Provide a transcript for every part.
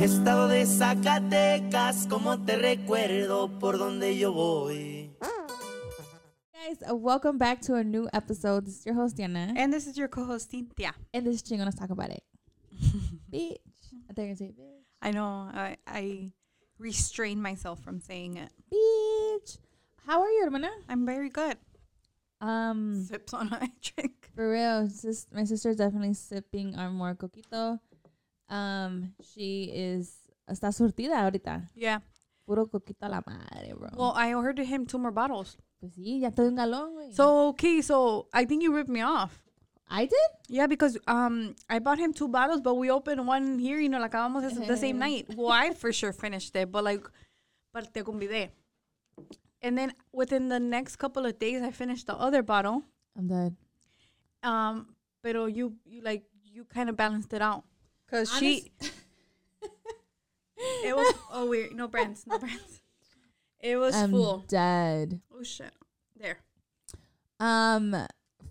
Estado de Zacatecas, como te recuerdo por donde yo voy. guys, welcome back to a new episode. This is your host Diana, And this is your co-host Cynthia. and this is Ching gonna talk about it. bitch, I thought you were gonna say bitch. I know I I restrained myself from saying it. Bitch, how are you, hermana? I'm very good. Um, Sips on my drink. for real, sis, my sister's definitely sipping on more coquito. Um, she is está surtida ahorita. Yeah. Puro coquito a la madre, bro. Well, I ordered him two more bottles. pues sí, ya te un galón, güey. So okay, so I think you ripped me off. I did. Yeah, because um I bought him two bottles, but we opened one here, you know, like almost the same night. Well, I for sure finished it, but like, but te convidé. And then within the next couple of days, I finished the other bottle. I'm dead. Um, pero you you like you kind of balanced it out, cause she. it was oh weird. No brands, no brands. It was I'm full. dead. Oh shit! There. Um,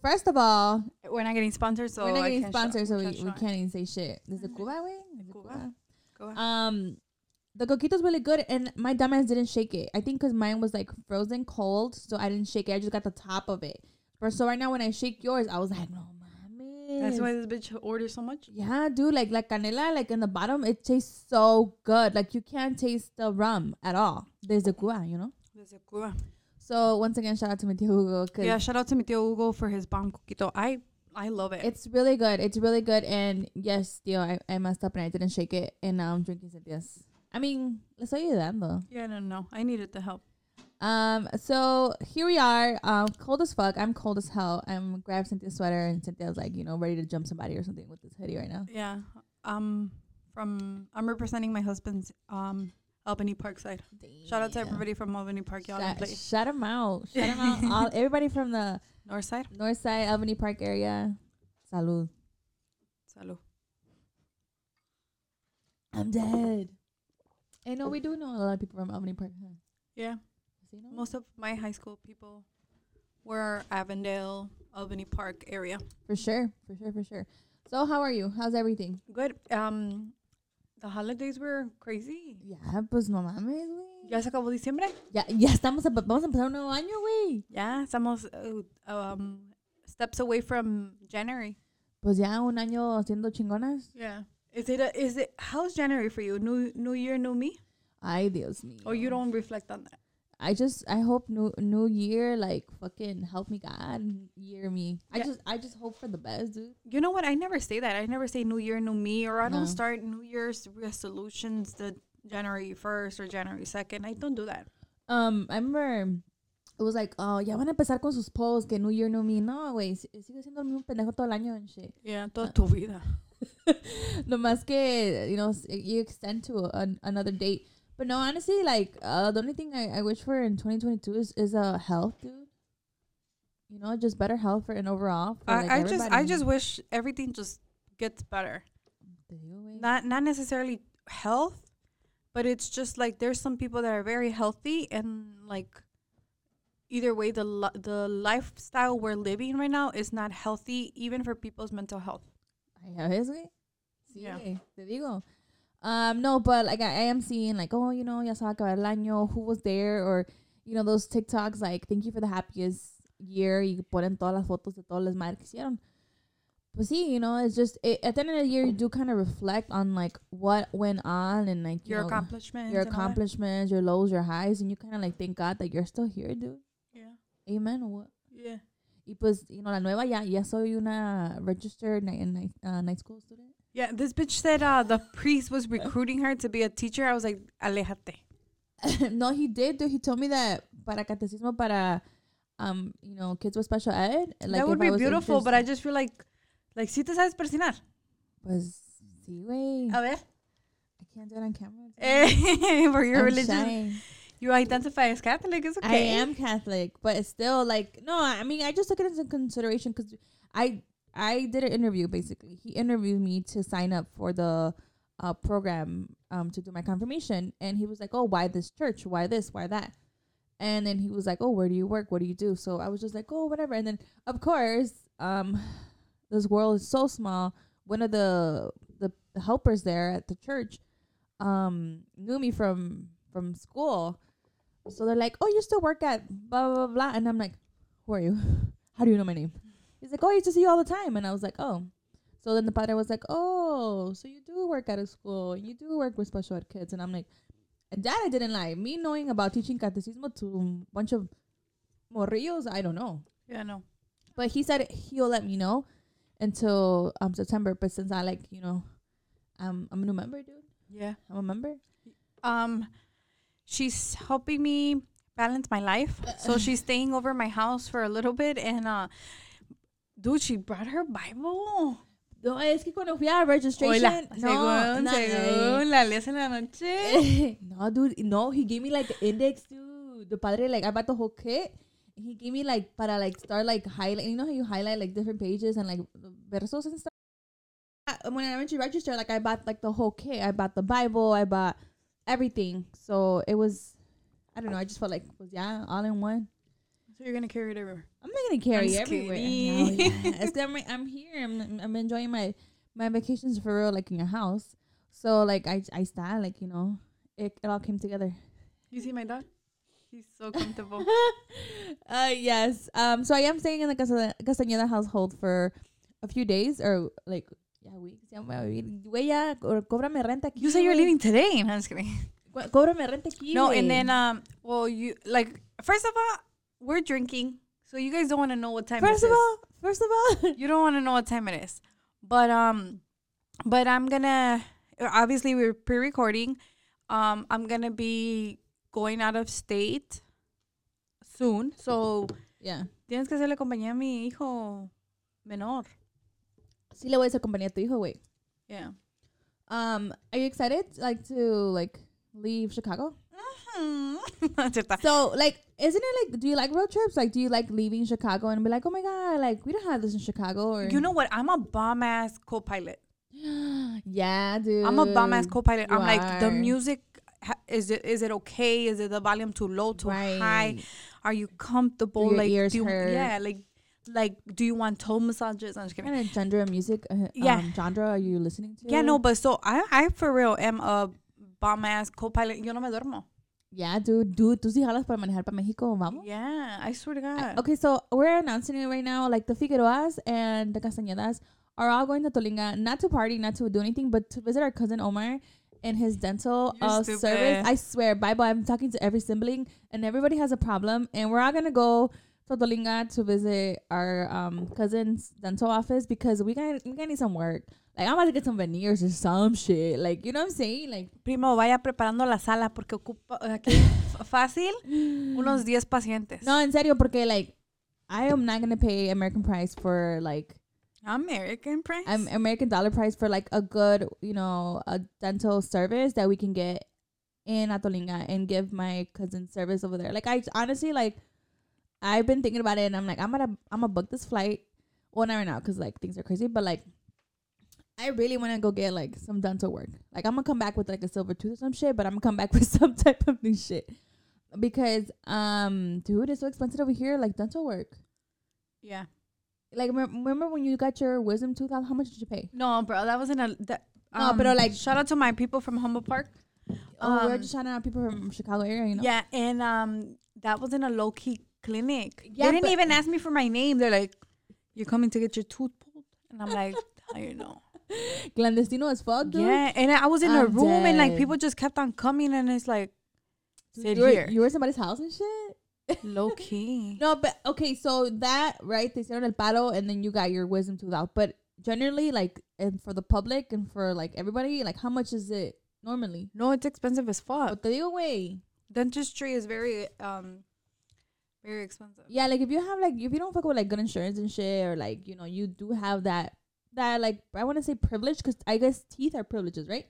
first of all, We're not getting sponsored, so we're not getting can't show- sponsored, so we, can't we show can't even say shit. This is Cuba, way. Cuba. Go ahead. Um, the coquito's really good, and my dumbass didn't shake it. I think because mine was like frozen cold, so I didn't shake it. I just got the top of it. But so right now, when I shake yours, I was like, no, That's why this bitch orders so much. Yeah, dude, like like canela, like in the bottom, it tastes so good. Like you can't taste the rum at all. There's the Cuba, you know. Desde Cuba. So once again, shout out to tío Hugo Yeah, shout out to mi tío Hugo for his bomb coquito. I I love it. it's really good. It's really good. And yes, tío, I, I messed up and I didn't shake it, and now I'm drinking Cynthia's. I mean, le estoy ayudando. yeah, no, no, I needed the help. Um, so here we are, um, cold as fuck. I'm cold as hell. I'm grabbed Cynthia's sweater, and Cynthia's like, you know, ready to jump somebody or something with this hoodie right now. Yeah. Um, from I'm representing my husband's um Albany Park side. Shout out to everybody from Albany Park, y'all. in Shout, place. shout 'em out. Shout 'em out. All, everybody from the North side. north side, Albany Park area. Salud. Salud. I'm dead. I know we do know a lot of people from Albany Park. Huh? Yeah. Know? Most of my high school people were Avondale, Albany Park area. For sure, for sure, for sure. So how are you? How's everything? Good. Um, the holidays were crazy. Ya, pues no mames, güey. Ya se acabó diciembre. Ya, ya estamos, a, vamos a empezar un nuevo año, güey. Ya estamos uh, um steps away from January. Pues ya un año haciendo chingonas. Yeah. Is it a, is it how's January for you? New New Year, new me? Ay, Dios mío. Or you don't reflect on that? I just, I hope new new year, like, fucking help me God, year me. I just, I just hope for the best, dude. You know what? I never say that. I never say New Year, New Me, or I No. don't start New Year's resolutions the January first or January second. I don't do that. Um, I remember it was like, oh, ya van a empezar con sus posts, que new year, new me. No, güey, si- sigue siendo el mismo pendejo todo el año and shit. Yeah, toda tu vida. no más que you know you extend to a, another date but no honestly like uh the only thing i, I wish for in 2022 is is uh health dude you know just better health for and overall for, like, I, I just I just wish everything just gets better. Güey. Not not necessarily health, but it's just like there's some people that are very healthy and like either way the li- the lifestyle we're living right now is not healthy even for people's mental health. Ya ves, güey. Sí, Yeah. te digo. Um, no, but like I, I am seeing like, oh, you know, ya se va a acabar el año, who was there, or you know, those TikToks like, thank you for the happiest year, y ponen todas las fotos de todas las madres que hicieron. But see, you know, it's just it, at the end of the year, you do kind of reflect on like what went on and like you Your know, accomplishments. your and all that. accomplishments, your lows, your highs, and you kind of like thank God that you're still here, dude. Yeah. Amen. What? Yeah. Y pues, you know, la nueva ya, ya soy una registered night, night, uh, night school student. Yeah, this bitch said uh, the priest was recruiting her to be a teacher. I was like, alejate. no, he did. Dude. He told me that para catecismo para, um, you know, kids with special ed. Like that would be beautiful, but I just feel like, like, si te sabes persinar. Pues sí, güey. A ver. I can't do it on camera. Eh, for your I'm religion. shy. You identify as Catholic, it's I am Catholic, but it's still like no. I mean, I just took it into consideration because I I did an interview. Basically, he interviewed me to sign up for the uh, program um, to do my confirmation, and he was like, "Oh, why this church? Why this? Why that?" And then he was like, "Oh, where do you work? What do you do?" So I was just like, "Oh, whatever." And then of course, um, this world is so small. One of the the helpers there at the church um knew me from from school. So they're like, "Oh, you still work at blah blah blah,", blah. and I'm like, "Who are you? How do you know my name?" He's like, "Oh, I used to see you all the time," and I was like, "Oh." So then the padre was like, "Oh, so you do work at a school? You do work with special ed kids?" And I'm like, and "That I didn't lie. Me knowing about teaching catecismo to a bunch of morrillos, I don't know." Yeah, no. But he said he'll let me know until um September. But since I like, you know, um I'm a new member, dude. Yeah. I'm a member. Um, she's helping me balance my life. So she's staying over my house for a little bit, and uh, dude, she brought her Bible. No, es que cuando fui a registration, Hola, no, según, no, según la lees en la noche. no, dude, no, he gave me like the index, dude. The padre, like, I bought the whole kit. He gave me like para like start like highlight. You know how you highlight like different pages and like versos and stuff. I- When I went to register, like I bought like the whole kit. I bought the Bible. I bought everything. So it was, I don't know. I just felt like it was yeah, all in one. So you're gonna carry it everywhere. I'm not gonna carry just everywhere. kidding. No, yeah. It's 'cause I'm, I'm here. I'm, I'm enjoying my my vacations for real, like in your house. So like I I stand like you know it, it all came together. You see my dog? He's so comfortable. uh yes. Um. So I am staying in the Casa Castañeda household for a few days or like yeah weeks. Ya me voy a. Güey, ya co- cóbrame renta aquí. you say you're leaving today? No, I'm just kidding. Cu- Cóbrame renta aquí. No, and then um, well, you like first of all, we're drinking, so you guys don't want to know what time. first of is. all, first of all, you don't want to know what time it is, but um, but I'm gonna obviously we're pre-recording. Um, I'm gonna be going out of state soon, so yeah. tienes que hacerle compañía a mi hijo menor. Sí le voy a hacer compañía a tu hijo, güey. Yeah. Um, are you excited like to like leave Chicago? Cierta. So like, isn't it like, do you like road trips? Like, do you like leaving Chicago and be like, oh my god, like we don't have this in Chicago, or you know what? I'm a bomb ass co-pilot. yeah, dude. I'm a bomb ass co-pilot. you I'm like the music. Is it is it okay? Is it the volume too low, too high? Are you comfortable? like do you, hurt? yeah, like like do you want toe massages? I'm just What kidding. kind of genre of music? Uh, Yeah. um, genre are you listening to? Yeah, no, but so I I for real am a bomb ass co-pilot. Yo no me duermo. Yeah, dude, dude, tú sí jalas para manejar para México, vamos. Yeah, I swear to God. Okay, so we're announcing it right now. Like the Figueroas and the Castañedas are all going to Tolinga, not to party, not to do anything, but to visit our cousin Omar in his dental uh, service. I swear, Bible, I'm talking to every sibling, and everybody has a problem, and we're all gonna go to Tolinga to visit our um cousin's dental office because we got we gonna need some work. Like I'm about to get some veneers or some shit. Like you know what I'm saying? Like Primo, vaya preparando la sala porque ocupa aquí fácil unos 10 pacientes. no, en serio, porque like I am not gonna pay American price for like American price. um, American dollar price for like a good, you know, a dental service that we can get in Atolinga and give my cousin service over there. Like I honestly like I've been thinking about it and I'm like I'm gonna I'm gonna book this flight. Well, not right now because like things are crazy, but like I really want to go get like some dental work. Like I'm gonna come back with like a silver tooth or some shit, but I'm gonna come back with some type of new shit because um, dude, it's so expensive over here. Like dental work. yeah. Like remem- remember when you got your wisdom tooth out? How much did you pay? No, bro, that wasn't a. That, No, but like- shout out to my people from Humboldt Park. Oh, we're Um, just shouting out people from Chicago area, you know. Yeah, and um, that was in a low key clinic. Yeah, they didn't even ask me for my name. They're like, "You're coming to get your tooth pulled," and I'm like, "How you know?" Clandestino as fuck, dude. Yeah, and I was in a I'm room, and like dead. people just kept on coming, and it's like, sit you were, here, you were somebody's house and shit. low key. No, but okay, so that right, they hicieron el paro, and then you got your wisdom tooth out. But generally, like, and for the public and for like everybody, like, how much is it normally? No, it's expensive as fuck. But the way. Dentistry is very um, very expensive. Yeah, like if you have like if you don't fuck with like good insurance and shit, or like you know you do have that that like I want to say privilege because I guess teeth are privileges, right?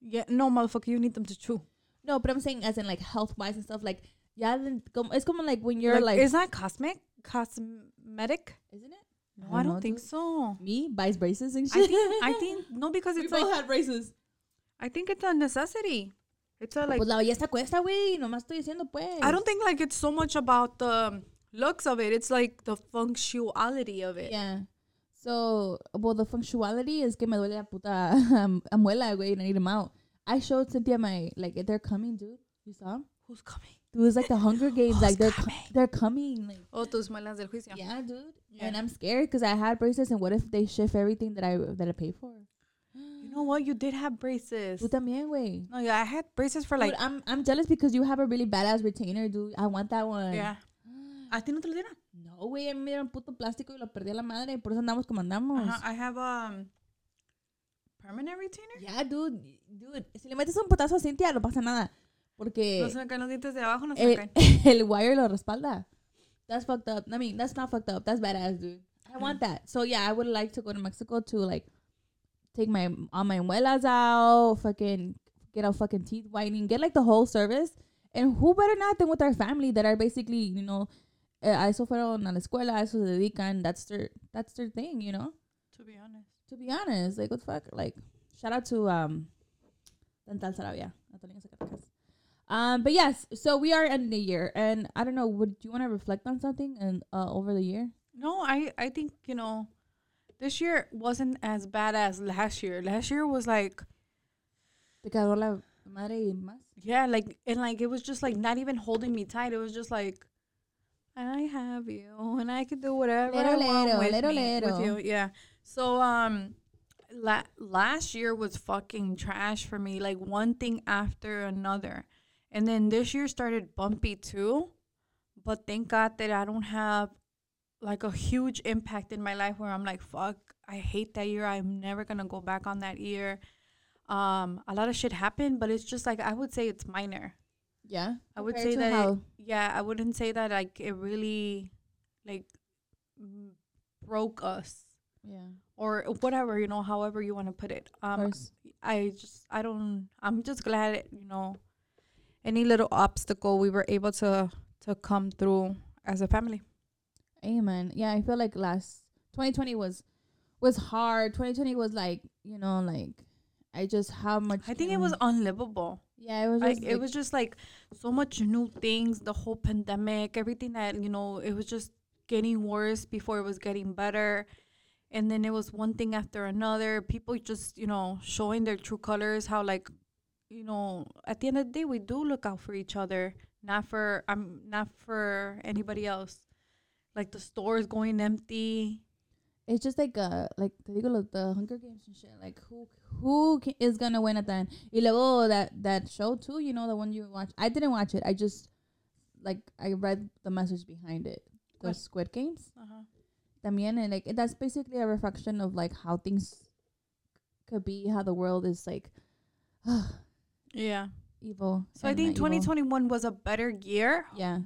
Yeah, no, motherfucker, you need them to chew. No, but I'm saying as in like health wise and stuff. Like yeah, then it's como like when you're like, it's not cosmic, cosmetic. isn't it? No, I I don't don't think so. Me buys braces and I shit. think I think no because it's we both like had braces. I think it's a necessity. It's a like pues la belleza cuesta, güey. Nomás estoy diciendo, pues. I don't think like it's so much about the looks of it. It's like the functionality of it. Yeah. So, well, the functionality is que me duele la puta amuela, güey, and I need them out. I showed Cynthia my like they're coming, dude. You saw? Who's coming? Dude, it's like the Hunger Games. like they're co- coming? they're coming. Like Oh, tus muelas del juicio. yeah, dude. Yeah. And I'm scared because I had braces, and what if they shift everything that I that I pay for? You know what? You did have braces. Tú también, güey. No, yeah, I had braces for like. Dude, I'm I'm jealous because you have a really badass retainer, dude. I want that one. yeah. ¿A ti no te lo dieron? No, güey, a mí me dieron puto plástico y lo perdí a la madre. Por eso andamos como andamos. Ajá, I have um permanent retainer. Ya, dude, dude. Si le metes un putazo a Cintia, no pasa nada. Porque No se me caen los dientes de abajo, no se el, me caen. el wire lo respalda. That's fucked up. I mean, that's not fucked up. That's badass, dude. I want that. So yeah, I would like to go to Mexico to like take my all my muelas out, fucking get a fucking teeth whitening, get like the whole service. And who better not than with our family that are basically, you know, a eso fueron a la escuela, a eso se dedican. That's their that's their thing, you know. To be honest. To be honest, like what the fuck, like shout out to um, Dental Sarabia. Um, but yes, so we are ending the year, and I don't know. Would you want to reflect on something and uh, over the year? No, I I think you know, this year wasn't as bad as last year. Last year was like Te cagó la madre más. yeah, like and like it was just like not even holding me tight. It was just like I have you and I can do whatever I want lero, with, lero, me, with you. Yeah. So um la- last year was fucking trash for me, like one thing after another. And then this year started bumpy too. But thank God that I don't have like a huge impact in my life where I'm like, fuck, I hate that year. I'm never gonna go back on that year. Um, a lot of shit happened, but it's just like I would say it's minor. Yeah, I would say that it- yeah, I wouldn't say that like it really like broke us yeah, or whatever, you know, however you want to put it. Um. I just I don't I'm just glad you know any little obstacle we were able to to come through as a family. Amen. Yeah, I feel like last 2020 was was hard. 2020 was like you know like I just how much I think it was unlivable. Yeah it was I, just it was just like so much new things, the whole pandemic, everything that, you know, it was just getting worse before it was getting better. And then it was one thing after another. People just, you know, showing their true colors, how like, you know, at the end of the day we do look out for each other, not for I'm not for anybody else. Like the stores going empty. It's just like uh like te digo the Hunger Games and shit. Like who who ca- is gonna win at the end? Y luego that that show too. You know the one you watch. I didn't watch it. I just like I read the message behind it. The What? Squid Games. Uh-huh. También and like that's basically a reflection of like how things could be, how the world is like Yeah. evil. So I think not evil. 2021 was a better year. Yeah.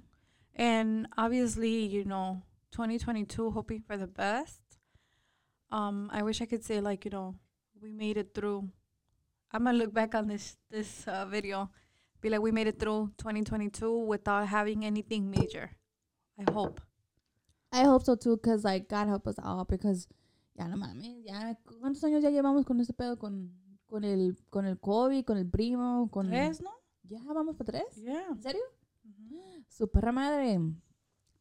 And obviously, you know, 2022, hoping for the best. Um, I wish I could say like, you know, we made it through. I'm gonna look back on this this uh, video, be like, we made it through 2022 without having anything major. I hope. I hope so too, cause like God help us all, because ya no mames, ya cuántos años ya llevamos con este pedo con con el con el COVID, con el primo, con Tres, no? ya vamos para tres. Yeah. ¿En serio? Su perra madre. And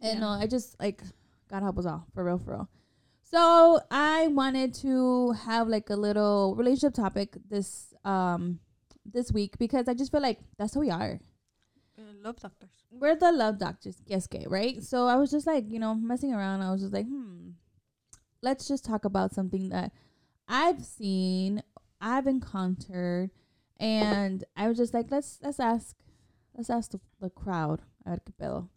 Yeah. no, I just like God help us all for real, for real. So I wanted to have like a little relationship topic this um this week because I just feel like that's who we are. Uh, love doctors. we're the love doctors, yes, gay, right? So I was just like, you know, messing around. I was just like, hmm, let's just talk about something that I've seen, I've encountered, and I was just like, let's let's ask, let's ask the, the crowd. A ver qué pedo.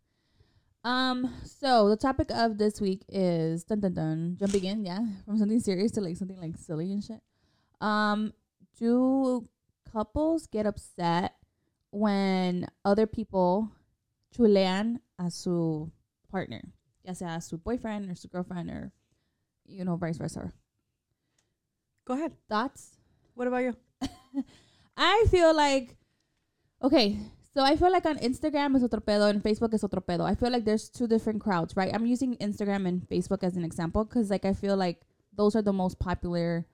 Um, so the topic of this week is dun dun dun jumping in, yeah, from something serious to like something like silly and shit. Um, do couples get upset when other people chulean a su partner, ya sea a su boyfriend or su girlfriend or you know vice versa. Go ahead. Thoughts? What about you? I feel like okay, so I feel like on Instagram is otro pedo and Facebook is otro pedo. I feel like there's two different crowds, right? I'm using Instagram and Facebook as an example because like I feel like those are the most popular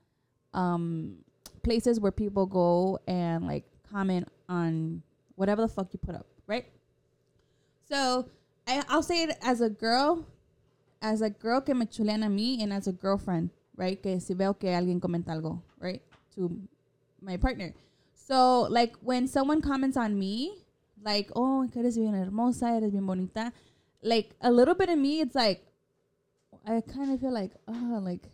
um places where people go and like comment on whatever the fuck you put up, right? So I, I'll say it as a girl, as a girl que me chulean a mí, and as a girlfriend, right? Que si veo que alguien comenta algo, right? To my partner. So like when someone comments on me, like, oh, eres bien hermosa, eres bien bonita, like a little bit of me, it's like, I kind of feel like, oh, like,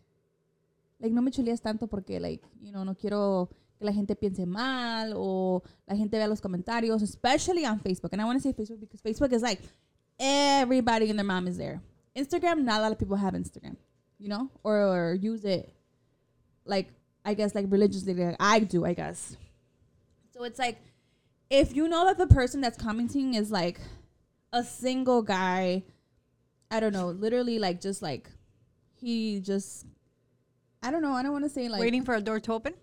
like no me chuleas tanto porque like, you know, no quiero que la gente piense mal o la gente vea los comentarios, especially on Facebook. And I want to say Facebook because Facebook is like everybody and their mom is there. Instagram, not a lot of people have Instagram, you know, or, or use it like I guess like religiously like I do, I guess. So it's like if you know that the person that's commenting is like a single guy, I don't know, literally like just like he just I don't know, I don't want to say like Waiting for a door to open?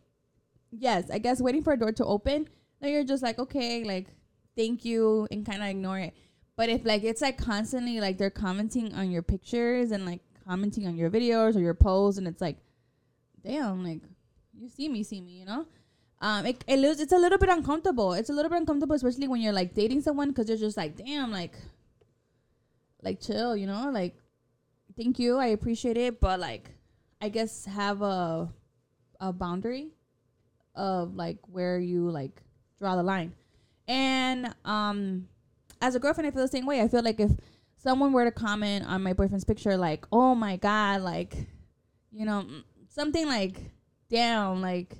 yes, I guess waiting for a door to open, then you're just like, okay, like, thank you, and kind of ignore it. But if like it's like constantly like they're commenting on your pictures and like commenting on your videos or your posts, and it's like, damn, like you see me, see me, you know. Um, it, it looks, it's a little bit uncomfortable. It's a little bit uncomfortable, especially when you're like dating someone, because you're just like, damn, like, like chill, you know, like, thank you, I appreciate it, but like, I guess have a a boundary of like where you like draw the line. And um as a girlfriend I feel the same way. I feel like if someone were to comment on my boyfriend's picture like, "Oh my god, like you know, mm, something like damn, like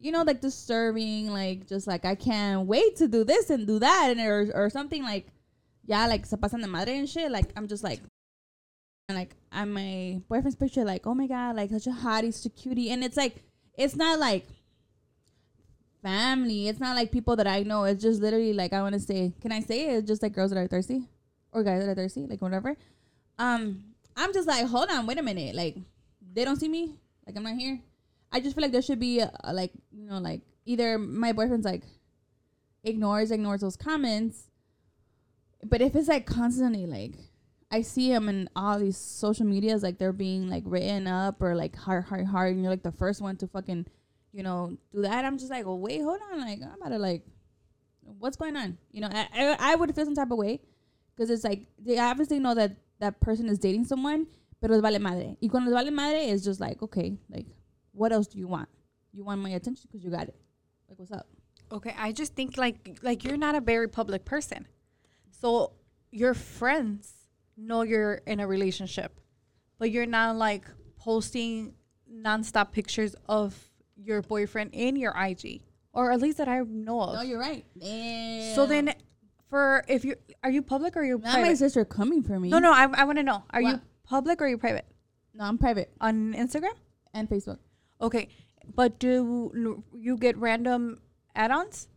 you know, like disturbing, like just like I can't wait to do this and do that and or or something like yeah, like se pasan de madre and shit. Like I'm just like and like on my boyfriend's picture, like, oh my god, like such a hottie, such a cutie. And it's like it's not like family. It's not like people that I know. It's just literally like I want to say. Can I say it? It's just like girls that are thirsty, or guys that are thirsty, like whatever. Um, I'm just like, hold on, wait a minute. Like they don't see me. Like I'm not here. I just feel like there should be a, a, like you know like either my boyfriend's like ignores ignores those comments, but if it's like constantly like I see him in all these social medias like they're being like written up or like hard hard hard and you're like the first one to fucking you know, do that. I'm just like, well, wait, hold on, like I'm about to like, what's going on? You know, I I, I would feel some type of way because it's like they obviously know that that person is dating someone, pero es vale madre. Y cuando es vale madre, it's just like, okay, like, what else do you want? You want my attention because you got it. Like, what's up? Okay, I just think like like you're not a very public person. So your friends know you're in a relationship, but you're not like posting nonstop pictures of your boyfriend in your IG, or at least that I know of. No, you're right. Damn. so then, for if you are you public or you my private? sister coming for me. No, no, I, I want to know. Are you public or are you private no, I'm private on Instagram? and Facebook. Okay, but do you get random add-ons?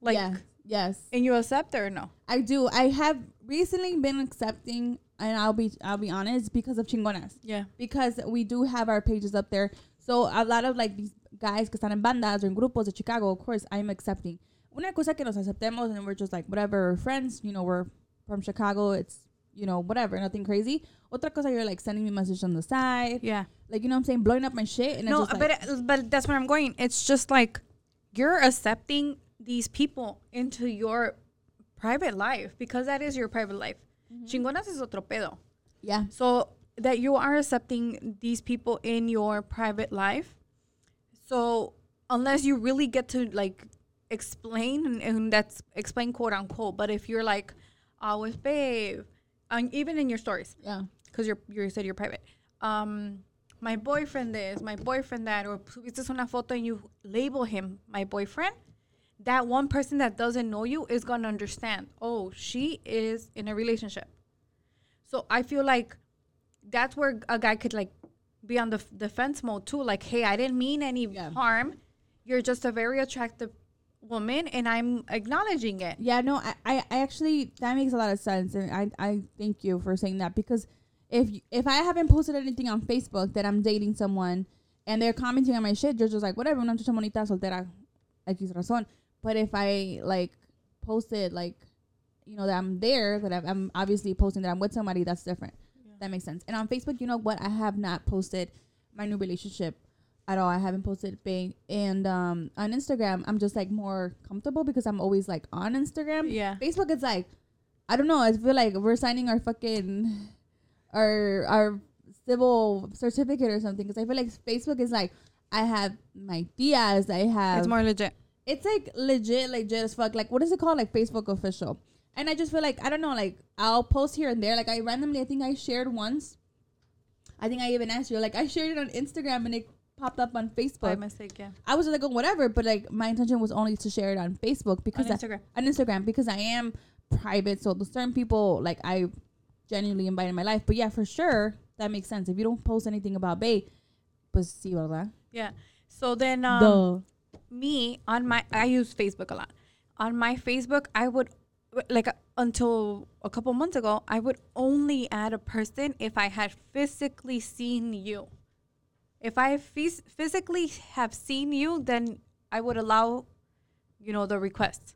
Like, yeah, yes. and you accept or no? I do. I have recently been accepting, and I'll be I'll be honest because of chingonas. Yeah. Because we do have our pages up there. So a lot of like these guys que están en bandas or en grupos de Chicago, of course, I'm accepting. Una cosa que nos aceptemos and we're just like whatever, we're friends. You know, we're from Chicago. It's you know whatever, nothing crazy. Otra cosa, you're like sending me messages on the side, Yeah. like you know what I'm saying, blowing up my shit. And no, it's just like, but but that's where I'm going. It's just like you're accepting these people into your private life because that is your private life. Mm-hmm. Chingonas es otro pedo. yeah, So that you are accepting these people in your private life. So unless you really get to like explain and, and that's explain quote unquote, but if you're like, oh, it's babe, and even in your stories, yeah, because you're you said you're private. Um, my boyfriend this, my boyfriend that, or subiste una foto and you label him my boyfriend. That one person that doesn't know you is gonna understand. Oh, she is in a relationship. So I feel like that's where a guy could like be on the f- defense mode too. Like, hey, I didn't mean any Yeah. harm. You're just a very attractive woman, and I'm acknowledging it. Yeah, no, I, I, I actually that makes a lot of sense, and I, I thank you for saying that because if if I haven't posted anything on Facebook that I'm dating someone and they're commenting on my shit, you're just like whatever, una muchacha bonita soltera, X razón. But if I like posted like, you know that I'm there, that I'm, I'm obviously posting that I'm with somebody, that's different. That makes sense. And on Facebook, you know what? I have not posted my new relationship at all. I haven't posted bang. And um, on Instagram, I'm just like more comfortable because I'm always like on Instagram. Yeah. Facebook is like, I don't know. I feel like we're signing our fucking our our civil certificate or something. Because I feel like Facebook is like, I have my tias, I have It's more legit. it's like legit, legit as fuck. Like what is it called? Like Facebook official. And I just feel like I don't know. Like I'll post here and there. Like I randomly, I think I shared once. I think I even asked you. Like I shared it on Instagram and it popped up on By Facebook. mistake, yeah. I was like, oh, whatever, but like my intention was only to share it on Facebook because On I- Instagram. on Instagram because I am private. So the certain people like I genuinely invite in my life. But yeah, for sure that makes sense. If you don't post anything about Bay, pues sí, verdad? Yeah. So then, um, me on my I use Facebook a lot. On my Facebook, I would like uh, until a couple months ago, I would only add a person if I had physically seen you. If I phys- physically have seen you, then I would allow, you know, the request.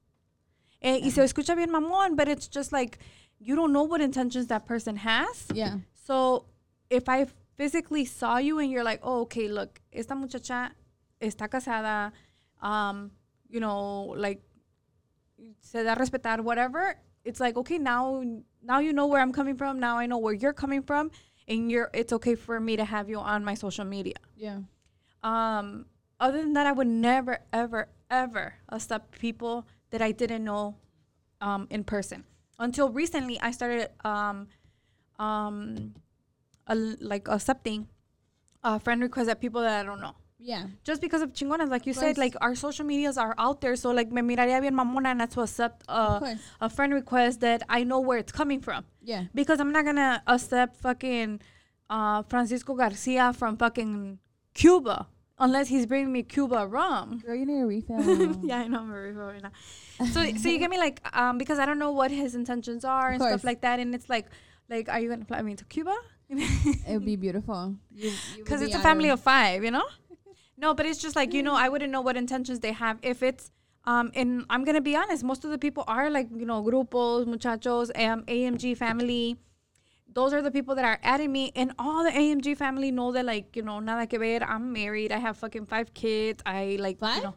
Eh, Y se escucha bien mamón, but it's just like you don't know what intentions that person has. Yeah. So if I physically saw you and you're like, oh, okay, look, esta muchacha está casada, um, you know, like se da respetar, whatever. It's like, okay, now now you know where I'm coming from. Now I know where you're coming from, and you're. It's okay for me to have you on my social media. Yeah. Um, other than that, I would never, ever, ever accept people that I didn't know um, in person. Until recently, I started um, um, a, like accepting uh, friend requests at people that I don't know. Yeah. Just because of chingonas, like you said, like our social medias are out there. So like me miraría bien mamona not to accept Of uh, a friend request that I know where it's coming from Yeah. because I'm not gonna accept fucking uh, Francisco Garcia from fucking Cuba unless he's bringing me Cuba rum. Girl, you need a refill. yeah, I know I'm very right now. So, so you get me like um because I don't know what his intentions are and course. stuff like that, and it's like, like, are you gonna fly me to Cuba? it would be beautiful. Because it's a family of five, you know. No, but it's just like you know, I wouldn't know what intentions they have if it's. Um, and I'm gonna be honest, most of the people are like you know, grupos, muchachos, um, AMG family. Those are the people that are adding me, and all the AMG family know that like you know, nada que ver. I'm married. I have fucking five kids. I like Five? you know.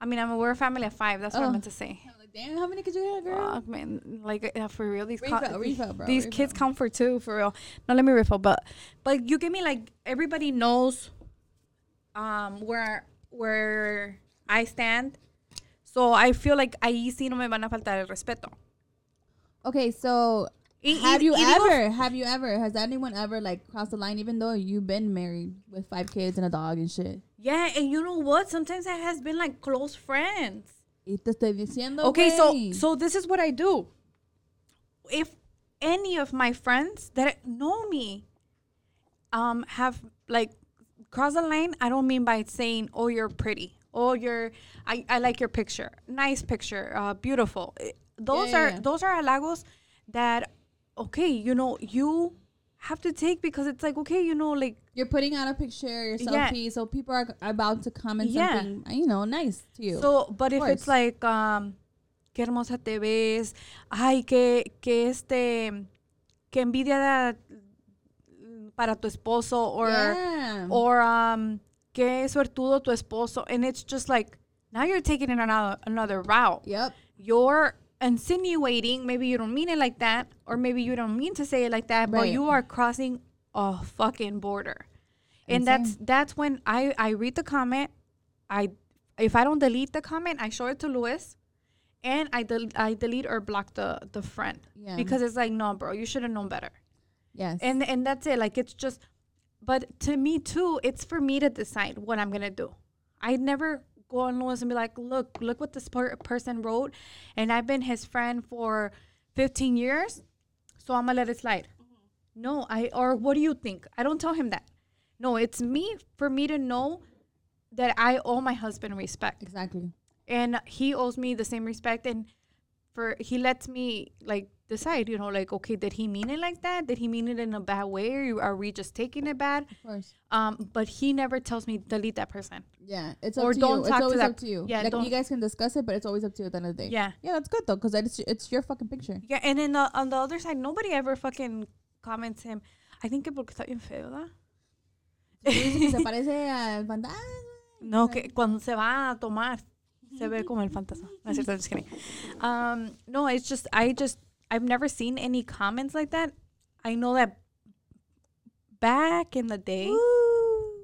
I mean, I'm a, we're a family of five. That's what I Oh. meant to say. Like, damn, how many kids you have, girl? Fuck, man, like yeah, for real, these Refill, co- refill, bro, these refill. kids count for two for real. No, let me refill, but but you give me like everybody knows, um, where where I stand, so I feel like ahí sí no me van a faltar el respeto. Okay, so Y- have y- you y digo- ever, have you ever, has anyone ever like crossed the line even though you've been married with five kids and a dog and shit? Yeah, and you know what? Sometimes it has been like close friends. Y te estoy diciendo, Okay, so so this is what I do. If any of my friends that know me um have like crossed the line, I don't mean by saying, "Oh, you're pretty." Oh, you're I, I like your picture. Nice picture. Uh beautiful. Eh, Those yeah, are yeah. those are halagos that okay, you know, you have to take because it's like okay, you know, like You're putting out a picture, your selfie, so people are about to comment something, you know, nice to you. So, but if it's like, um, qué hermosa te ves, ay, que, que este, que envidia para tu esposo, or, yeah. or, um, que suertudo tu esposo, and it's just like, now you're taking it another, another route. yep. You're insinuating, maybe you don't mean it like that, or maybe you don't mean to say it like that, but you are crossing a fucking border. And that's that's when I I read the comment, I if I don't delete the comment, I show it to Luis, and I del- I delete or block the the friend Yeah. because it's like no, bro, you should have known better. Yes. And and that's it. Like it's just, but to me too, it's for me to decide what I'm gonna do. I never go on Luis and be like, look, look what this per- person wrote, and I've been his friend for 15 years, so I'm gonna let it slide. Mm-hmm. No, I or what do you think? I don't tell him that. No, it's me for me to know that I owe my husband respect exactly. and he owes me the same respect and for he lets me like decide you know like okay did he mean it like that did he mean it in a bad way or are we just taking it bad Of course. um but he never tells me delete that person Yeah, it's up Or to don't you. talk It's to always that- up to you. yeah, like you guys can discuss it, but it's always up to you at the end of the day. yeah Yeah, that's good though, because it's it's your fucking picture. yeah and then uh, on the other side nobody ever fucking comments him i think que porque está bien feo ¿verdad? Tú dices que se parece al fantasma. No, que cuando se va a tomar se ve como el fantasma. No, es cierto, I'm just kidding. Um, no, it's just I just I've never seen any comments like that. I know that back in the day,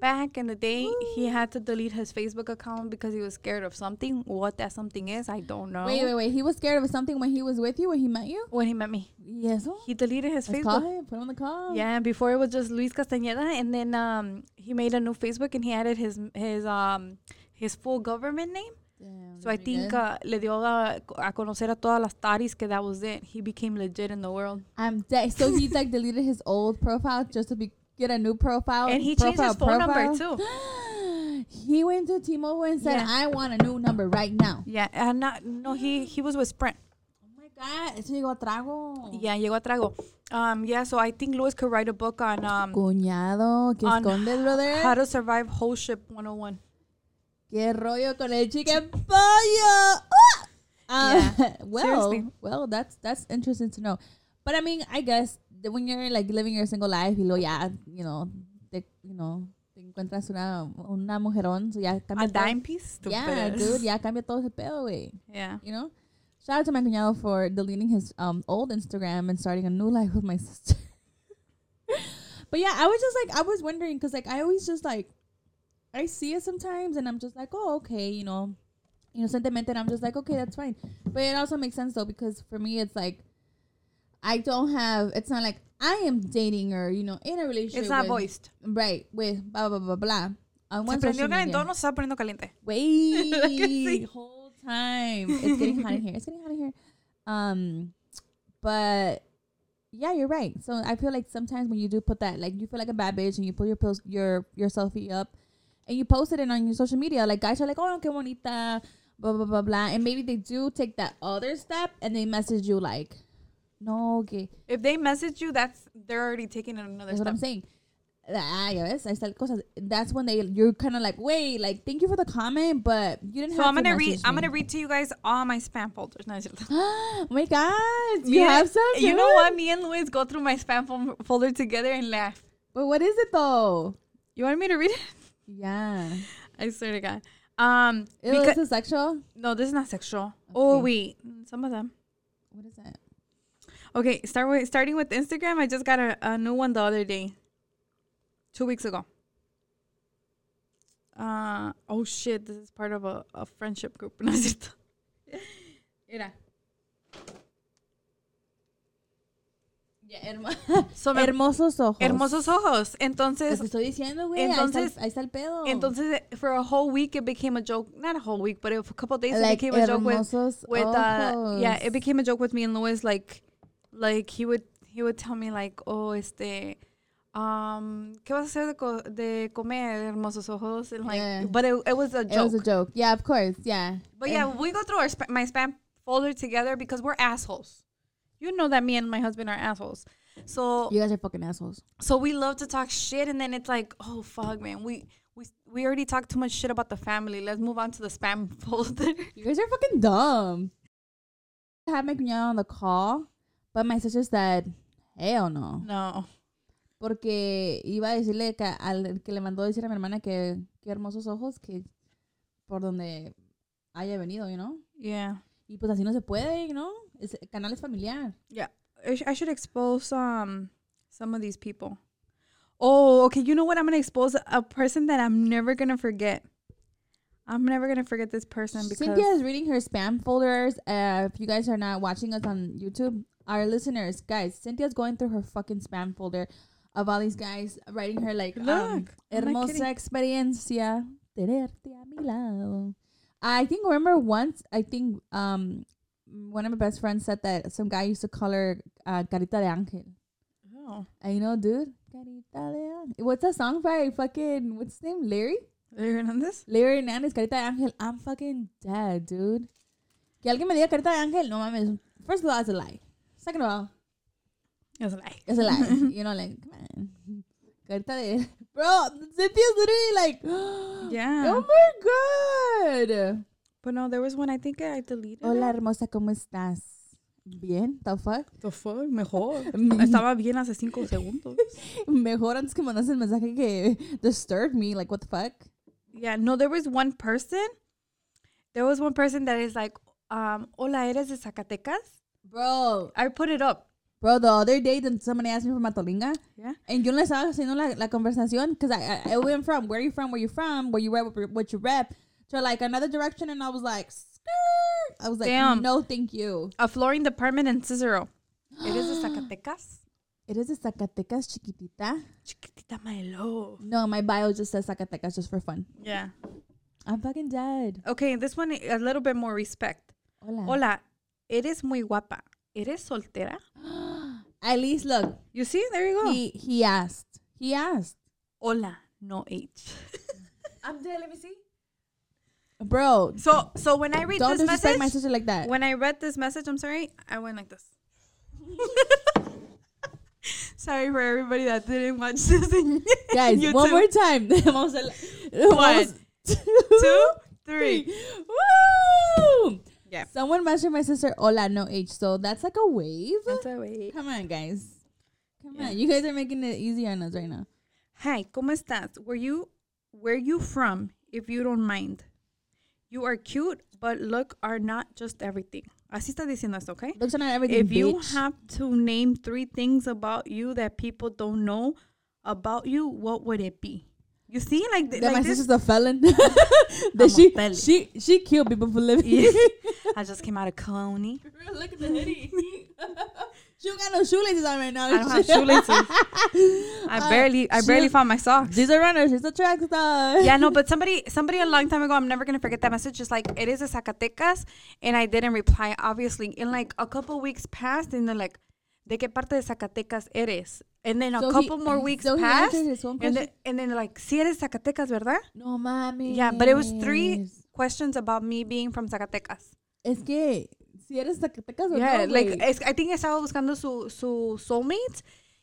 back in the day, he had to delete his Facebook account because he was scared of something. What that something is, I don't know. Wait, wait, wait. He was scared of something when he was with you, when he met you? When he met me, Yes. he deleted his Let's Facebook. Put him on the call. Yeah, before it was just Luis Castañeda, and then um, he made a new Facebook and he added his his um his full government name. Damn, So I think uh, le dio a, a conocer a todas las taris que that was it. He became legit in the world. I'm dead. So he like deleted his old profile just to be get a new profile. And he changed his profile, phone number too. he went to T-Mobile and said, Yeah. "I want a new number right now." Yeah, and not no he he was with Sprint. Oh my god, eso llegó a trago. Yeah, llegó a trago. Um, yeah, so I think Luis could write a book on um Cuñado, que On escondes, brother. how to survive whole ship 101. Qué rollo con el chicken pollo. Ah! Uh, well, seriously. well, that's that's interesting to know. But I mean, I guess when you're like living your single life y luego ya, you know, te, you know, te encuentras una una mujerón, so ya cambia A todo. dime piece. Yeah, dude, ya cambia todo ese pedo, güey. Yeah. You know? Shout out to my cuñado for deleting his um old Instagram and starting a new life with my sister. but yeah, I was just like, I was wondering because like I always just like, I see it sometimes and I'm just like, oh okay, you know, you know, sentiment, and I'm just like, okay, that's fine. But it also makes sense though because for me, it's like, I don't have. It's not like I am dating or you know in a relationship. It's not with, voiced. right with blah blah blah blah. On Se prendió calentón, no está poniendo caliente. Wait, whole time. It's getting hot in here. It's getting hot in here. Um, but yeah, you're right. So I feel like sometimes when you do put that, like you feel like a bad bitch and you pull your post, your your selfie up, and you posted it on your social media, like guys are like, oh, qué bonita, blah blah blah blah, and maybe they do take that other step and they message you like, no, okay, If they message you, that's they're already taking another that's what. I'm saying. Ah, ya ves, ahí está la. That's when they you're kind of like, wait, like thank you for the comment, but you didn't So have I'm to gonna read. message I'm gonna read to you guys all my spam folders. No, it's just- oh my god, Me you have some. You know what? Me and Luis go through my spam folder together and laugh. But what is it though? You want me to read it? Yeah, I swear to God. Um, Ew, because this is sexual. no, this is not sexual. Oh Okay. wait, some of them. What is that? Okay, start with starting with Instagram. I just got a, a new one the other day, two weeks ago. Uh oh shit! This is part of a, a friendship group. No Hermosos ojos. hermosos ojos. Te Entonces, estoy diciendo, güey. entonces- ahí, está el, pedo. entonces for a whole week it became a joke. Not a whole week, but a couple days like it became a joke with uh yeah it became a joke with me and Louis like like he would he would tell me like oh este um qué vas a hacer de, co- de comer hermosos ojos and like Yeah. but it, it was a It joke was a joke. Yeah, of course. Yeah. but yeah we go through our sp- my spam folder together because we're assholes you know that me and my husband are assholes so You guys are fucking assholes. so we love to talk shit and then it's like oh fuck man we we we already talked too much shit about the family let's move on to the spam folder You guys are fucking dumb. I had my cuñado on the call, but my sister said, hell no. no Porque iba a decirle que al que le mandó decir a mi hermana que qué hermosos ojos que por donde haya venido, you know? yeah Y pues así no se puede, you know? Canal es familiar. Yeah, I, sh- I should expose um some of these people. Oh, okay. You know what? I'm gonna expose a person that I'm never gonna forget. I'm never gonna forget this person because Cynthia is reading her spam folders. Uh, if you guys are not watching us on YouTube, our listeners, guys, Cynthia's going through her fucking spam folder of all these guys writing her like, um, Look, I'm hermosa experiencia tenerte a mi lado. I think remember once I think um one of my best friends said that some guy used to call her uh, carita de ángel. oh, And you know, dude, carita de ángel. What's that song by fucking what's his name? Larry. Larry Hernandez. Larry Hernandez, carita de ángel. I'm fucking dead, dude. Que alguien me diga carita de ángel, no mames. First of all, it's a lie. Second of all, It was a lie. it's a lie. you know, like, come on. Carita de. Bro, Cynthia's literally like, Yeah. oh my god. But no, there was one I think I deleted. Hola, it. hermosa, ¿cómo estás? Bien, the fuck? The fuck, mejor. Mm. Estaba bien hace cinco segundos. Mejor antes que mandas el mensaje que disturbed me, like, what the fuck? Yeah, no, there was one person. There was one person that is like, um, hola, eres de Zacatecas? Bro, I put it up. Bro, the other day, then somebody asked me from Matolinga. Yeah. And yo le estaba haciendo la, la conversación because I, I, I went from where you from, where you from, where you rep, what you rep, to like another direction. And I was like, skirt. I was like, Damn. no, thank you. A flooring department in Cicero. It is a Zacatecas. It is a Zacatecas chiquitita. Chiquitita my love. No, my bio just says Zacatecas just for fun. Yeah. I'm fucking dead. Okay, this one a little bit more respect. Hola. Hola, eres muy guapa. ¿Eres soltera? At least look, You see? There you go. he he asked. He asked. Hola, no H. I'm dead. Let me see. Bro, So so when I read don't this message, my sister like that. when I read this message, I'm sorry, I went like this. sorry for everybody that didn't watch this. in Guys, YouTube. one more time. Vamos a la- vamos- Two, three. Woo! Yeah. Someone mentioned my sister Hola no H, so that's like a wave. That's a wave. Come on, guys. Come Yeah. on, you guys are making it easy on us right now. Hi, ¿cómo estás? Where you where you from, if you don't mind? You are cute, but look are not just everything. Así está diciendo esto, okay? Looks are not everything. If you bitch. have to name three things about you that people don't know about you, what would it be? You see, like, th- that like my this. sister's a felon. That she felon. she she killed people for living. Yeah. I just came out of Coney. Look at the hoodie. she don't got no shoelaces on right now. I don't have shoelaces. I Uh, barely, I barely found my socks. She's a runner. She's a track star. yeah, no, but somebody, somebody a long time ago, I'm never gonna forget that message. Just like it is a Zacatecas, and I didn't reply. Obviously, in like a couple weeks passed, and they're like, "De qué parte de Zacatecas eres?" And then a So he- couple more weeks so passed, answered his own and then and then like, "Si eres Zacatecas, verdad?" No mami. Yeah, but it was three questions about me being from Zacatecas. Es que si eres Zacatecas o Yeah, no, like es, I think estaba buscando su su soulmate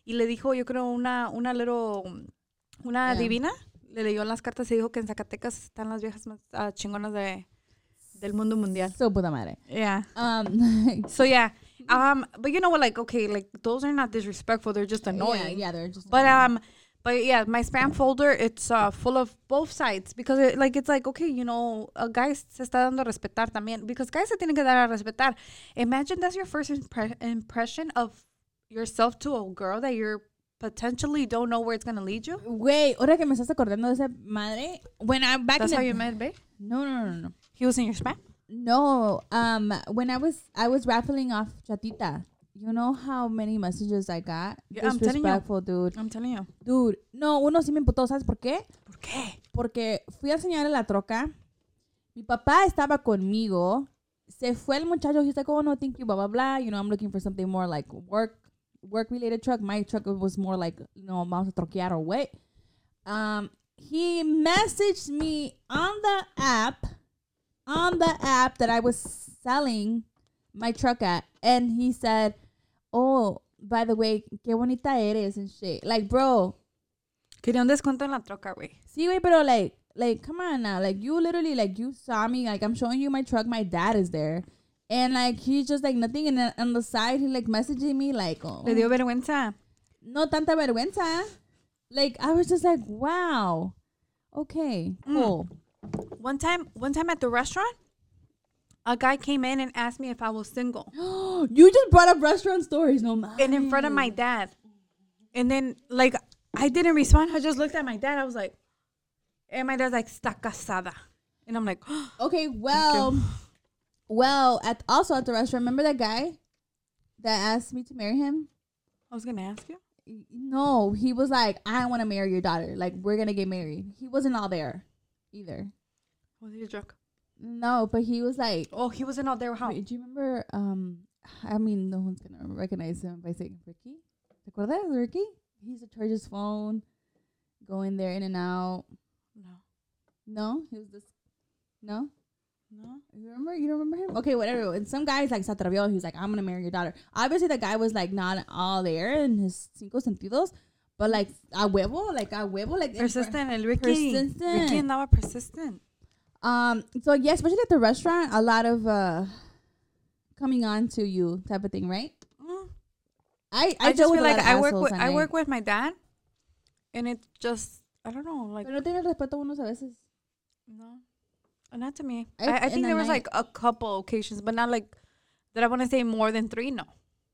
y le dijo, yo creo una una little una Yeah. divina le leyó las cartas y dijo que en Zacatecas están las viejas más ah, chingonas de del mundo mundial. so puta madre. Yeah. Um, So yeah. Um but you know what like okay, like those are not disrespectful, they're just annoying. Yeah, yeah, they're just. But um but yeah, my spam folder it's uh, full of both sides because it, like it's like okay, you know, a guy se está dando a respetar también because guys se tienen que dar a respetar. Imagine that's your first impre- impression of yourself to a girl that you're potentially don't know where it's gonna lead you. Güey, ahora que me estás acordando de esa madre, when I back That's in how the, you met, babe. No, no, no, no. He was in your spam. No, um, when I was I was raffling off Chatita. You know how many messages I got? Yeah, I'm telling you. Dude. I'm telling you. Dude, no, uno sí me emputó, ¿sabes por qué? ¿Por qué? Porque fui a enseñarle la troca. Mi papá estaba conmigo. Se fue el muchacho. He's like, oh, no, thank you, blah, blah, blah. You know, I'm looking for something more like work, work-related truck. My truck was more like, you know, vamos a troquear or what. Um, he messaged me on the app, on the app that I was selling my truck at. And he said, oh, by the way, qué bonita eres and shit. Like, bro, Quería un descuento en la troca, güey. See, wait, pero like, like, come on now. Like, you literally, like, you saw me. Like, I'm showing you my truck. My dad is there. And, like, he's just, like, nothing. And then on the side, he, like, messaging me, like, oh, Le dio vergüenza. no tanta vergüenza. Like, I was just like, wow. Okay, mm. cool. One time, one time at the restaurant, a guy came in and asked me if I was single. you just brought up restaurant stories. No, matter. and in front of my dad. And then like I didn't respond. I just looked at my dad. I was like, and my dad's like, está casada. And I'm like, Okay, well, well, at also at the restaurant, remember that guy that asked me to marry him? I was gonna ask you. No, he was like, I want to marry your daughter. Like, we're gonna get married. He wasn't all there either. Was he a drunk? No, but he was like, Oh, he wasn't all there. How? Wait, do you remember? Um, I mean, no one's gonna recognize him by saying Ricky. ¿Te acuerdas Ricky? He used to charge his phone, going there, in and out. No, No, he was this. No, no. you remember? You don't remember him? Okay, whatever. And some guys like se atrevió. He was like, I'm gonna marry your daughter. Obviously, the guy was like not all there in his cinco sentidos, but like a huevo, like a huevo, like in- Persistent, el Ricky. Persistent. Ricky and andaba persistent. Um. So yeah, especially at the restaurant, a lot of uh coming on to you type of thing, right? Mm. I I, deal just with feel like I work with and I work with my dad, and it's just I don't know like Pero no tiene respeto unos a veces. no, not to me. I- I, I think the there was night- like a couple occasions, but not like that. I want to say more than three. No.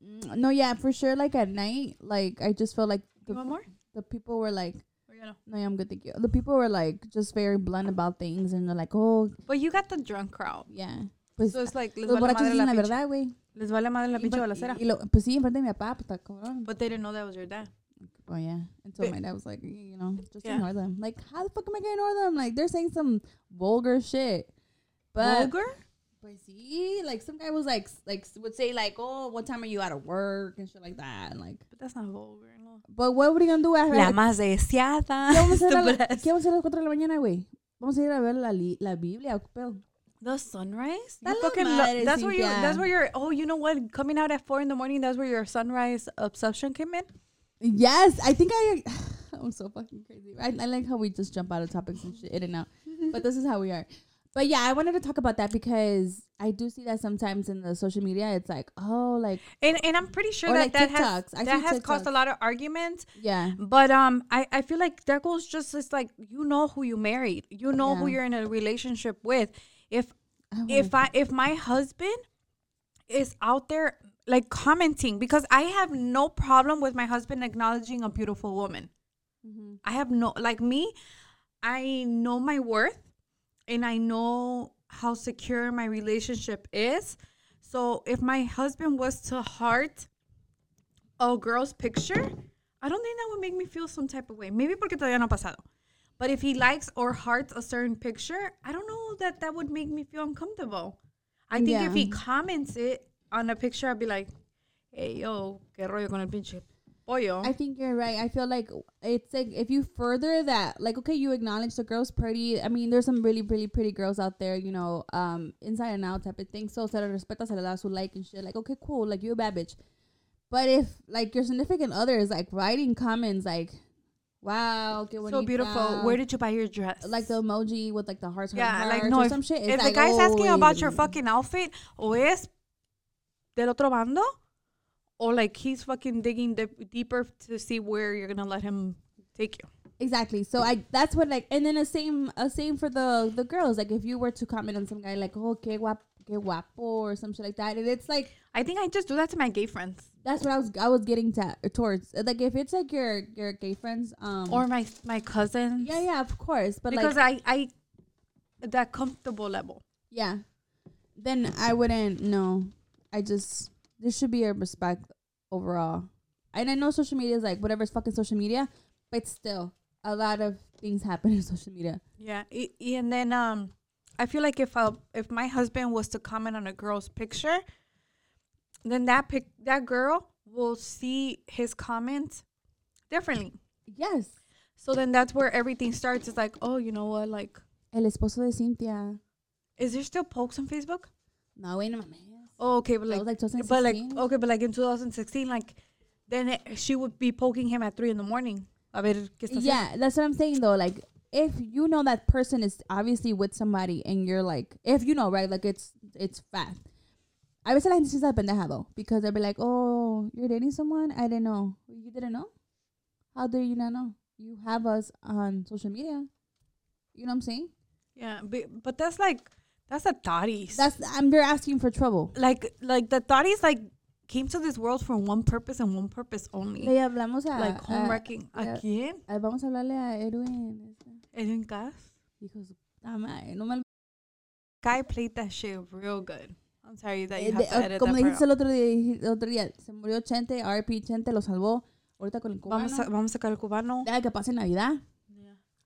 Mm, No, yeah, for sure. Like at night, like I just felt like You the want more? the people were like, know? no, yeah, I'm good, thank you. The people were like just very blunt about things, and they're like, oh, But you got the drunk crowd. yeah. Pues, So it's like, les los vale borrachos la dicen la verdad, güey. Les vale madre la pinche balacera. y lo- Pues sí, enfrente de mi papá, pues está cabrón. But they didn't know that was your dad. Oh yeah. And so my dad was like, you know, just Yeah. ignore them. Like, how the fuck am I gonna ignore them? Like, they're saying some vulgar shit. But Vulgar? Pues sí, like some guy was like, like would say like, oh, what time are you out of work and shit like that, and like. But that's not vulgar, no. But what were you gonna do after? La más deseada. ¿Qué vamos a hacer a, la- ¿Qué vamos a hacer a las 4 de la mañana, güey? Vamos a ir a ver la, li- la Biblia, ¿o qué pedo? The sunrise? Está You fucking lo- that's where you that's where your oh you know what coming out at four in the morning that's where your sunrise obsession came in. Yes, I think I. I'm so fucking crazy. I, I like how we just jump out of topics and shit in and out. but this is how we are. But yeah, I wanted to talk about that because I do see that sometimes in the social media. It's like, oh, like And and I'm pretty sure that like that has TikToks. I that has caused a lot of arguments. yeah, But um, I, I feel like that goes just it's like you know who you married, you know who you're in a relationship with. If I if I if my husband is out there like commenting because I have no problem with my husband acknowledging a beautiful woman. Mhm. I have no like me, I know my worth and I know how secure my relationship is. So if my husband was to heart a girl's picture, I don't think that would make me feel some type of way. Maybe porque todavía no ha pasado. But if he likes or hearts a certain picture, I don't know that that would make me feel uncomfortable. I think if he comments it on a picture, I'd be like, hey, yo, qué rollo con el pinche pollo. I think you're right. I feel like it's like if you further that, like, okay, you acknowledge the girl's pretty. I mean, there's some really, really pretty girls out there, you know, um, inside and out type of thing. So se le respeta, se le da su like and shit. Like, okay, cool, like you a bad bitch. But if like your significant other is like writing comments like, "Wow, so beautiful. Where did you buy your dress? like the emoji with like the hearts, hearts, yeah, like no, if, some shit. if it's the guy's oh, asking about your fucking outfit, o es del otro bando, or like he's fucking digging dip, deeper to see where you're gonna let him take you. Exactly. So I that's what like and then the same a same for the the girls. Like if you were to comment on some guy like, oh que guapo que guapo or some shit like that, and it's like I think I just do that to my gay friends that's what I was I was getting to towards. Like if it's like your your gay friends, um or my my cousins. Yeah, yeah, of course. But because like I I that comfortable level. yeah. Then I wouldn't no. I just there should be a respect overall. And I know social media is like whatever's fucking social media, but still a lot of things happen in social media. Yeah, and then um, I feel like if uh, if my husband was to comment on a girl's picture, then that pic that girl will see his comment differently. Yes. So then that's where everything starts. It's like, oh, you know what? Like, El esposo de Cynthia. is there still pokes on Facebook? No, wait a minute. Oh, okay, but like, was like but like, okay, but like in 2016, like, then it, she would be poking him at three in the morning. A ver qué está haciendo. Yeah, that's what I'm saying though. Like, if you know that person is obviously with somebody, and you're like, if you know, right? Like, it's it's fact. A veces la gente se está pendejado because they'll be like, "Oh, you're dating someone? I didn't know. You didn't know? How did you not know? You have us on social media. You know what I'm saying? Yeah, but, but that's like, that's a thotties. That's I'm. They're asking for trouble. like, like the thotties like came to this world for one purpose and one purpose only. Le hablamos a like home a- wrecking. ¿A yeah. quién? a- vamos a hablarle a Edwin. Edwin Cass. No me Guy played that shit real good. I'm sorry that you Eh, have to edit como that dijiste el otro día, el otro día, se murió Chente, RP Chente lo salvó. Ahorita con el cubano. Vamos a, vamos a sacar el cubano. Deja que pase Navidad.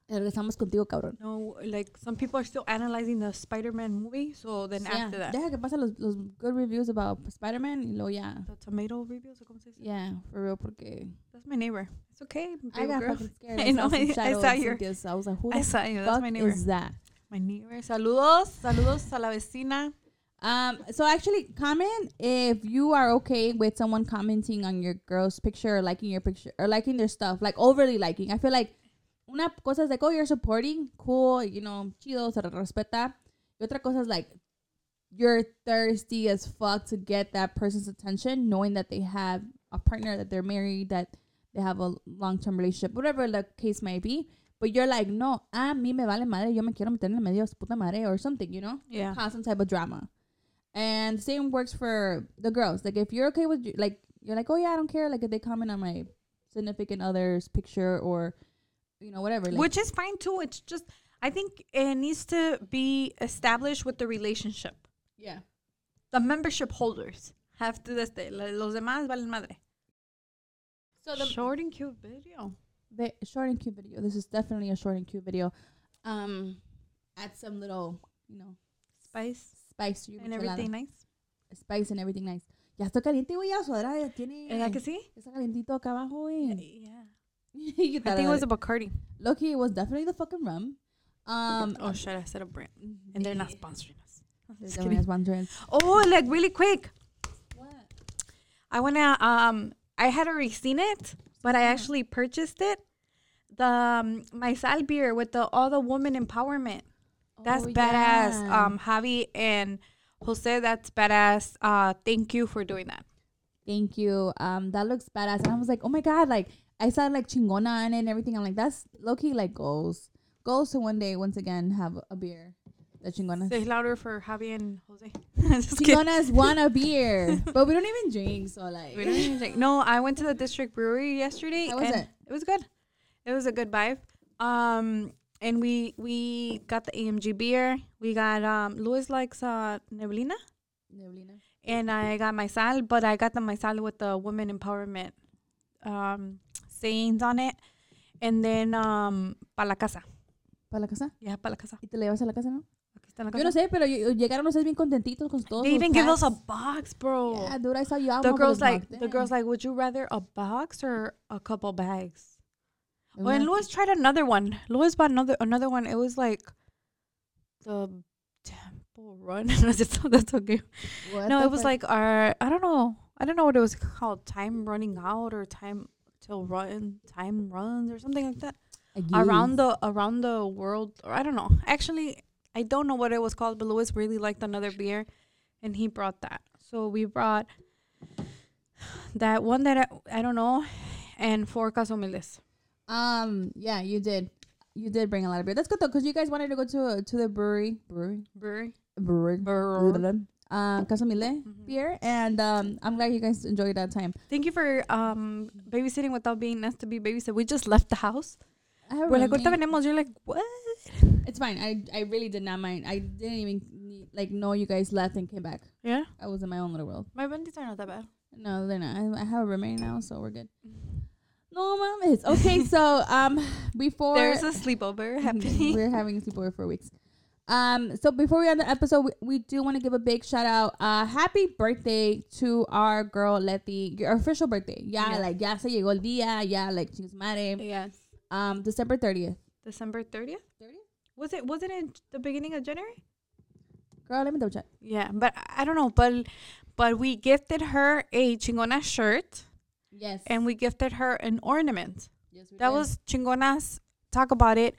Yeah. Regresamos contigo, cabrón. No, like some people are still analyzing the Spider-Man movie, so then Yeah, after that, Deja que pase los, los good reviews about Spider-Man y luego ya. the tomato reviews, or ¿cómo se dice? Yeah, for real, porque That's my neighbor. It's okay, I got girl. fucking scared. I know, I- I saw your-. I was like, who I saw you. That's my neighbor. is that? My neighbor. Saludos, saludos a la vecina. Um, so actually, comment if you are okay with someone commenting on your girl's picture or liking your picture or liking their stuff, like overly liking. I feel like una cosa es like, oh, you're supporting, cool, you know, chido, se respeta. Y otra cosa is like, you're thirsty as fuck to get that person's attention, knowing that they have a partner, that they're married, that they have a long term relationship, whatever the case may be. But you're like, no, a mí me vale madre, yo me quiero meter en el medio puta madre or something, you know? Yeah. cause some type of drama. And the same works for the girls. Like if you're okay with like you're like, oh yeah, I don't care. Like if they comment on my significant other's picture or, you know, whatever. Like, Which is fine too. It's just I think it needs to be established with the relationship. yeah. The membership holders have to este, la- los demás valen madre. So the Short and cute video. the short and cute video. This is definitely a short and cute video. Um, add some little, you know, Spice spice to your and michelada. everything nice. Spice and everything nice. Ya está caliente, güey. Ya sudadera ya tiene. ¿Verdad que sí? Está calientito acá abajo, güey. Yeah. ¿Qué I think it was dale? a Bacardi. Loki. It was definitely the fucking rum. Um, Oh shit, I said a brand. And they're not sponsoring us. There's Just definitely kidding. Oh, like really quick. What? I wanna um I had already seen it, but I actually purchased it. The um, my sal beer with the all the woman empowerment. That's Oh, badass. yeah. Um Javi and Jose, that's badass. Uh thank you for doing that. Thank you. Um, that looks badass. And I was like, oh my god, like I saw like chingona in it and everything. I'm like, that's Loki like goals. Goals to one day once again have a beer. The chingonas. Say louder for Javi and Jose. Chingonas want a beer, but we don't even drink. So like, We don't even drink. No, I went to the district brewery yesterday. How was and it? It was good. It was a good vibe. Um, and we we got the AMG beer. We got um Luis likes uh Neblina, Neblina. and I got my sal, but I got the my sal with the women empowerment um sayings on it, and then um pa la casa. ¿Para la casa? Yeah, pa la casa. ¿Y te la llevas a la casa, no? Aquí está la Yo no casa. sé, pero yo- llegaron ustedes bien contentitos con todos They even give us a box, bro. Yeah, dude, I saw you out. the girls like the girls like, would you rather a box or a couple bags? Was Oh, and Luis tried another one. Luis bought another another one. It was like the Temple Run. That's okay. What no, it was fuck? like our I don't know. I don't know what it was called. Time running out or time till run time runs or something like that. Around the around the world or I don't know. Actually, I don't know what it was called, but Luis really liked another beer and he brought that. So we brought that one that I, I don't know and four Casomildes. Um, yeah, you did. You did bring a lot of beer. That's good though, because you guys wanted to go to to the brewery, brewery, Brewery. brewery, Brewery. Um, Casamile Mhm. beer, and um, I'm glad you guys enjoyed that time. Thank you for um babysitting without being asked to be babysit. We just left the house. We're like, ahorita venimos. You're like, what? It's fine. I I really did not mind. I didn't even need, like know you guys left and came back. Yeah. I was in my own little world. My bendies are not that bad. No, they're not. I, I have a roommate now, so we're good. No, mom, it's okay. so um, before There's a sleepover happening. We're having a sleepover for weeks. Um, so before we end the episode, we, we do want to give a big shout out. Uh, happy birthday to our girl Letty, your official birthday. Yeah, Yeah. like ya se llegó el día. Yeah, like she's madre. yes. Um, December thirtieth. December 30th? 30th? Was it was it in the beginning of January? Girl, let me double check. Yeah, but I don't know, but but we gifted her a chingona shirt Yes, and we gifted her an ornament. yes, we did. That did. was chingonas. Talk about it.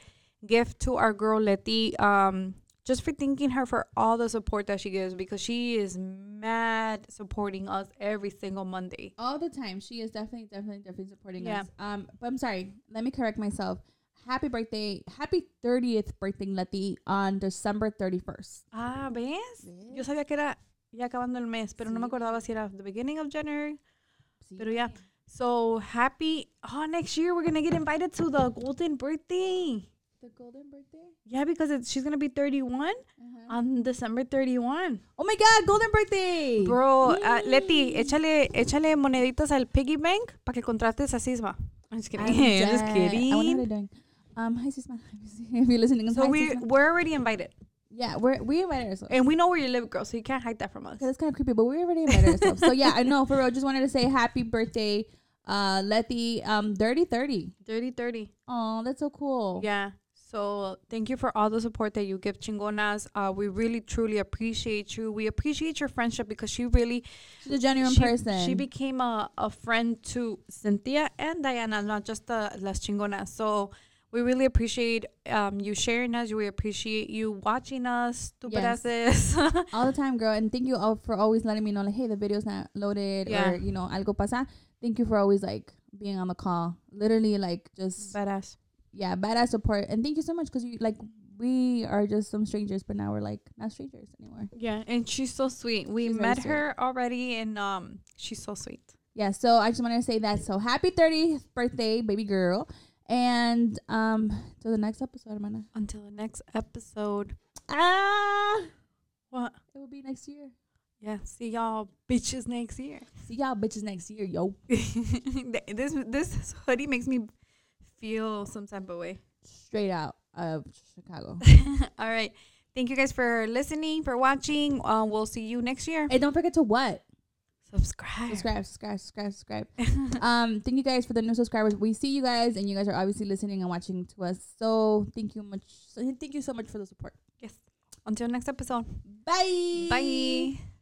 Gift to our girl Letty. Um, just for thanking her for all the support that she gives because she is mad supporting us every single Monday. all the time. She is definitely, definitely, definitely supporting Yeah. us. Um, but I'm sorry. Let me correct myself. Happy birthday, happy 30th birthday, Letty, on December 31st. Ah, ¿ves? ¿Ves? Yo sabía que era ya acabando el mes, pero no me acordaba si era the beginning of January. Sí. Pero ya. So happy. Oh, next year we're going to get invited to the golden birthday. The golden birthday? Yeah, because it's, she's going to be 31 on December 31. Oh my God, golden birthday! Bro, uh, Leti, échale, échale moneditas al piggy bank para que contrates a Sisma. I'm just kidding. I'm just dead. I wonder how they're kidding. doing. Um, hi Sisma. if you're listening, So hi, we Sisma. we're already invited, yeah, we're we invited ourselves. and we know where you live, girl. So you can't hide that from us. That's kind of creepy, but we already invited ourselves. So yeah, I know for real. Just wanted to say happy birthday, uh, Letty. Um, dirty thirty. Dirty, dirty. Oh, that's so cool. Yeah. So thank you for all the support that you give Chingonas. Uh, we really truly appreciate you. We appreciate your friendship because she really she's a genuine she, person. She became a, a friend to Cynthia and Diana, not just the Las Chingonas. So we really appreciate um, you sharing us. We appreciate you watching us. Yes. Stupideces. all the time, girl. And thank you all for always letting me know, like, hey, the video's not loaded, Yeah. or you know, algo pasa. Thank you for always like being on the call. Literally, like, just Badass. Yeah, badass support. And thank you so much because you like we are just some strangers, but now we're like not strangers anymore. Yeah, and she's so sweet. We She's met her already, and um, she's so sweet. yeah. So I just want to say that. So happy 30th birthday, baby girl. And um, till the next episode, hermana. Until the next episode. Ah, What? it will be next year. Yeah. See y'all bitches next year. See y'all bitches next year, yo. this this hoodie makes me feel some type of way. Straight out of Chicago. All right. Thank you guys for listening, for watching. Uh, we'll see you next year. and don't forget to what? Subscribe. Subscribe, subscribe, subscribe, subscribe. um, thank you guys for the new subscribers. We see you guys, and you guys are obviously listening and watching to us. So thank you much. So thank you so much for the support. Yes. Until next episode. Bye. Bye.